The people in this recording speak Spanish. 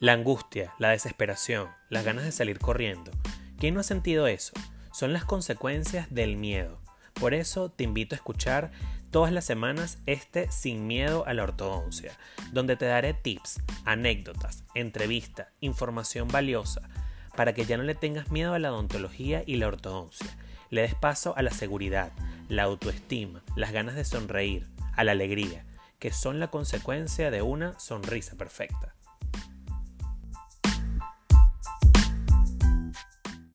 La angustia, la desesperación, las ganas de salir corriendo. ¿Quién no ha sentido eso? Son las consecuencias del miedo. Por eso te invito a escuchar todas las semanas este Sin Miedo a la Ortodoncia, donde te daré tips, anécdotas, entrevistas, información valiosa, para que ya no le tengas miedo a la odontología y la ortodoncia. Le des paso a la seguridad, la autoestima, las ganas de sonreír, a la alegría, que son la consecuencia de una sonrisa perfecta.